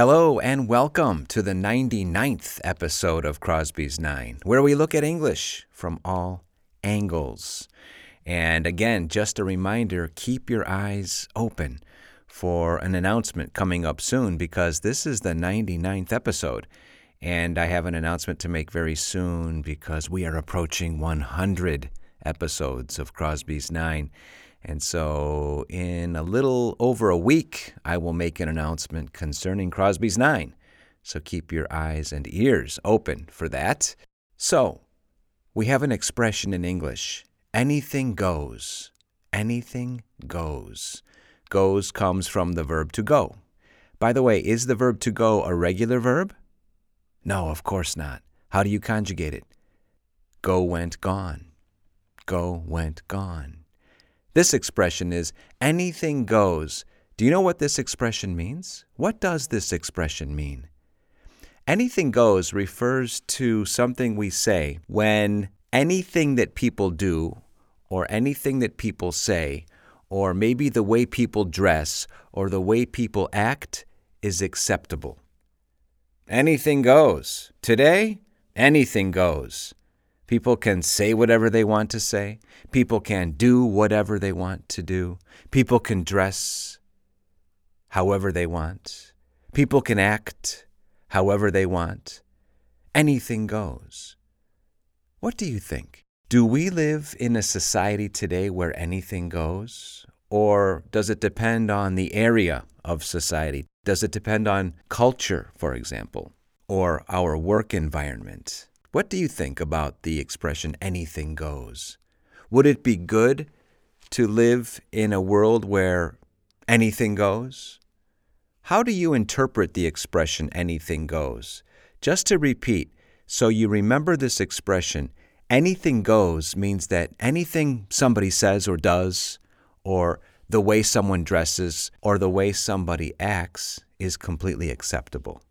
Hello and welcome to the 99th episode of Crosby's Nine, where we look at English from all angles. And again, just a reminder keep your eyes open for an announcement coming up soon because this is the 99th episode. And I have an announcement to make very soon because we are approaching 100 episodes of Crosby's Nine. And so, in a little over a week, I will make an announcement concerning Crosby's Nine. So, keep your eyes and ears open for that. So, we have an expression in English anything goes. Anything goes. Goes comes from the verb to go. By the way, is the verb to go a regular verb? No, of course not. How do you conjugate it? Go, went, gone. Go, went, gone. This expression is anything goes. Do you know what this expression means? What does this expression mean? Anything goes refers to something we say when anything that people do, or anything that people say, or maybe the way people dress, or the way people act is acceptable. Anything goes. Today, anything goes. People can say whatever they want to say. People can do whatever they want to do. People can dress however they want. People can act however they want. Anything goes. What do you think? Do we live in a society today where anything goes? Or does it depend on the area of society? Does it depend on culture, for example, or our work environment? What do you think about the expression anything goes? Would it be good to live in a world where anything goes? How do you interpret the expression anything goes? Just to repeat, so you remember this expression, anything goes means that anything somebody says or does, or the way someone dresses, or the way somebody acts is completely acceptable.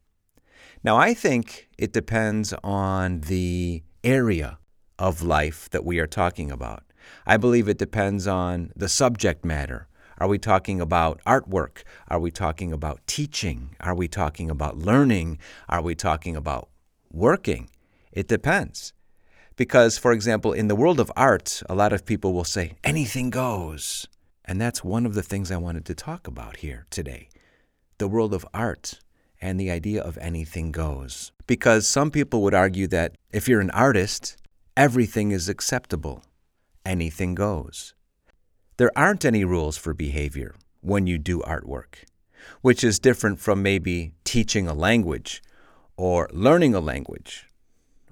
Now, I think it depends on the area of life that we are talking about. I believe it depends on the subject matter. Are we talking about artwork? Are we talking about teaching? Are we talking about learning? Are we talking about working? It depends. Because, for example, in the world of art, a lot of people will say, anything goes. And that's one of the things I wanted to talk about here today the world of art and the idea of anything goes. Because some people would argue that if you're an artist, everything is acceptable, anything goes. There aren't any rules for behavior when you do artwork, which is different from maybe teaching a language or learning a language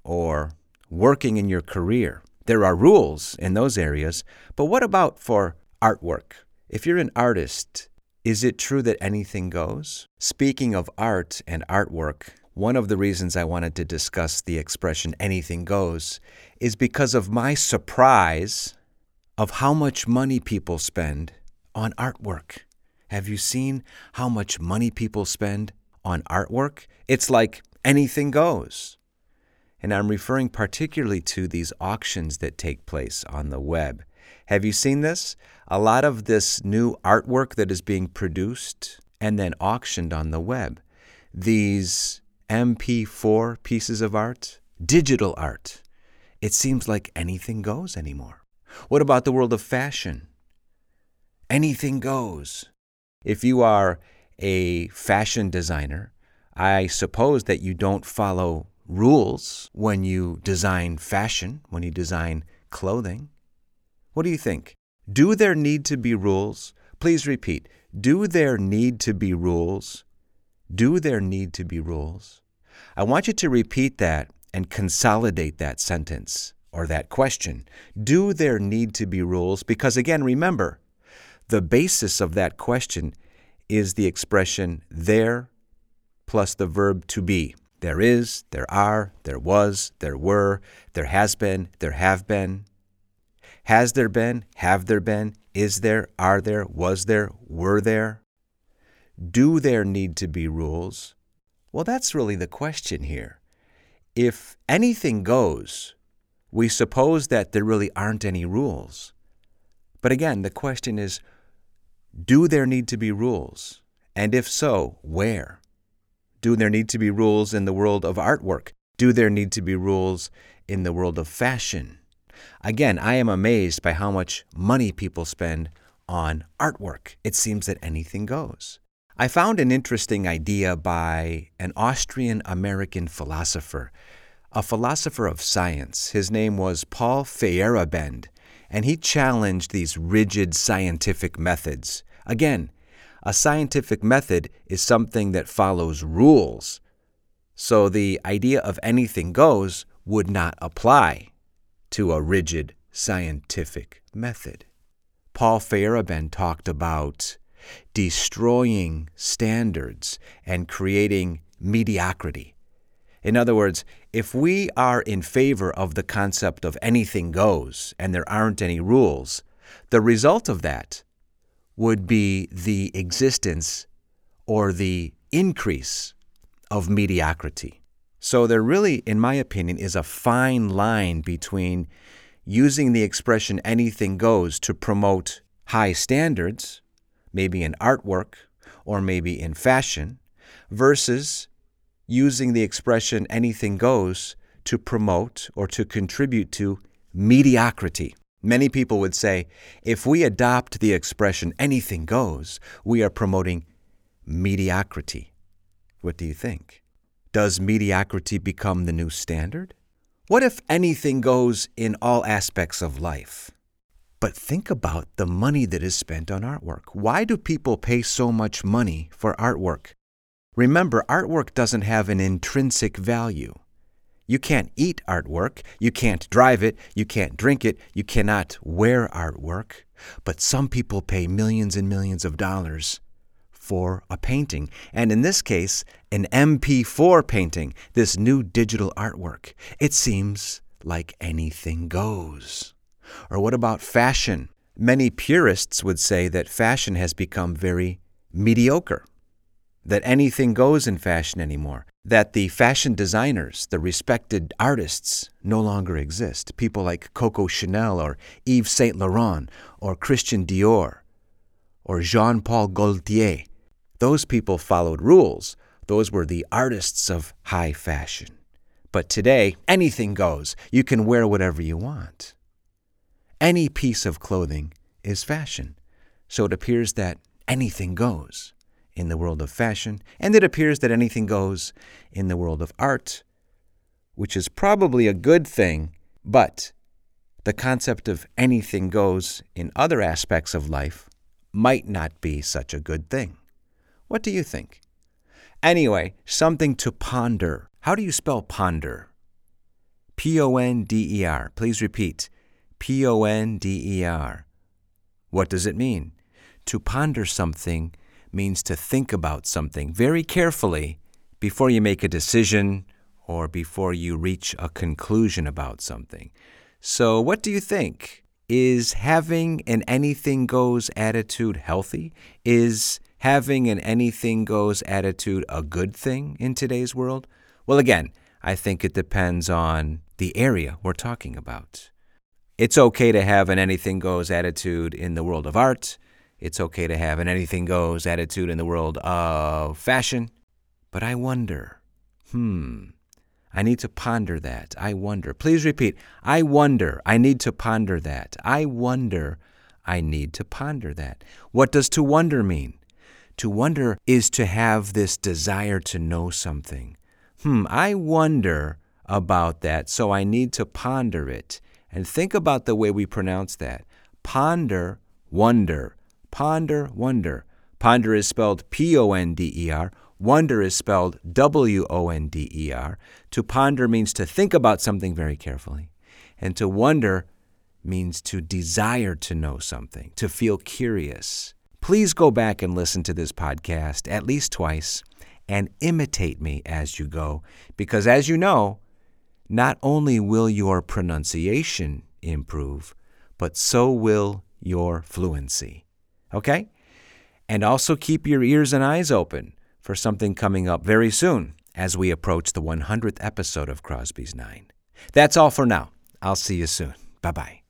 or working in your career. There are rules in those areas, but what about for artwork? If you're an artist is it true that anything goes? Speaking of art and artwork, one of the reasons I wanted to discuss the expression anything goes is because of my surprise of how much money people spend on artwork. Have you seen how much money people spend on artwork? It's like anything goes. And I'm referring particularly to these auctions that take place on the web. Have you seen this? A lot of this new artwork that is being produced and then auctioned on the web. These MP4 pieces of art, digital art. It seems like anything goes anymore. What about the world of fashion? Anything goes. If you are a fashion designer, I suppose that you don't follow rules when you design fashion, when you design clothing. What do you think? Do there need to be rules? Please repeat. Do there need to be rules? Do there need to be rules? I want you to repeat that and consolidate that sentence or that question. Do there need to be rules? Because again, remember, the basis of that question is the expression there plus the verb to be. There is, there are, there was, there were, there has been, there have been. Has there been? Have there been? Is there? Are there? Was there? Were there? Do there need to be rules? Well, that's really the question here. If anything goes, we suppose that there really aren't any rules. But again, the question is do there need to be rules? And if so, where? Do there need to be rules in the world of artwork? Do there need to be rules in the world of fashion? Again, I am amazed by how much money people spend on artwork. It seems that anything goes. I found an interesting idea by an Austrian American philosopher, a philosopher of science. His name was Paul Feyerabend, and he challenged these rigid scientific methods. Again, a scientific method is something that follows rules. So the idea of anything goes would not apply to a rigid scientific method. Paul Feyerabend talked about destroying standards and creating mediocrity. In other words, if we are in favor of the concept of anything goes and there aren't any rules, the result of that would be the existence or the increase of mediocrity. So, there really, in my opinion, is a fine line between using the expression anything goes to promote high standards maybe in artwork or maybe in fashion, versus using the expression anything goes to promote or to contribute to mediocrity. Many people would say if we adopt the expression anything goes, we are promoting mediocrity. What do you think? Does mediocrity become the new standard? What if anything goes in all aspects of life? But think about the money that is spent on artwork. Why do people pay so much money for artwork? Remember, artwork doesn't have an intrinsic value. You can't eat artwork, you can't drive it, you can't drink it, you cannot wear artwork. But some people pay millions and millions of dollars for a painting. And in this case, an MP4 painting, this new digital artwork. It seems like anything goes. Or what about fashion? Many purists would say that fashion has become very mediocre, that anything goes in fashion anymore, that the fashion designers, the respected artists, no longer exist. People like Coco Chanel or Yves Saint Laurent or Christian Dior or Jean Paul Gaultier. Those people followed rules. Those were the artists of high fashion. But today, anything goes. You can wear whatever you want. Any piece of clothing is fashion. So it appears that anything goes in the world of fashion, and it appears that anything goes in the world of art, which is probably a good thing, but the concept of anything goes in other aspects of life might not be such a good thing. What do you think? Anyway, something to ponder. How do you spell ponder? P O N D E R. Please repeat. P O N D E R. What does it mean? To ponder something means to think about something very carefully before you make a decision or before you reach a conclusion about something. So, what do you think? Is having an anything goes attitude healthy? Is having an anything goes attitude a good thing in today's world? Well, again, I think it depends on the area we're talking about. It's okay to have an anything goes attitude in the world of art. It's okay to have an anything goes attitude in the world of fashion. But I wonder, hmm, I need to ponder that. I wonder. Please repeat. I wonder. I need to ponder that. I wonder. I need to ponder that. What does to wonder mean? To wonder is to have this desire to know something. Hmm, I wonder about that, so I need to ponder it. And think about the way we pronounce that. Ponder, wonder. Ponder, wonder. Ponder is spelled P O N D E R. Wonder is spelled W O N D E R. To ponder means to think about something very carefully. And to wonder means to desire to know something, to feel curious. Please go back and listen to this podcast at least twice and imitate me as you go, because as you know, not only will your pronunciation improve, but so will your fluency. Okay? And also keep your ears and eyes open for something coming up very soon as we approach the 100th episode of Crosby's Nine. That's all for now. I'll see you soon. Bye bye.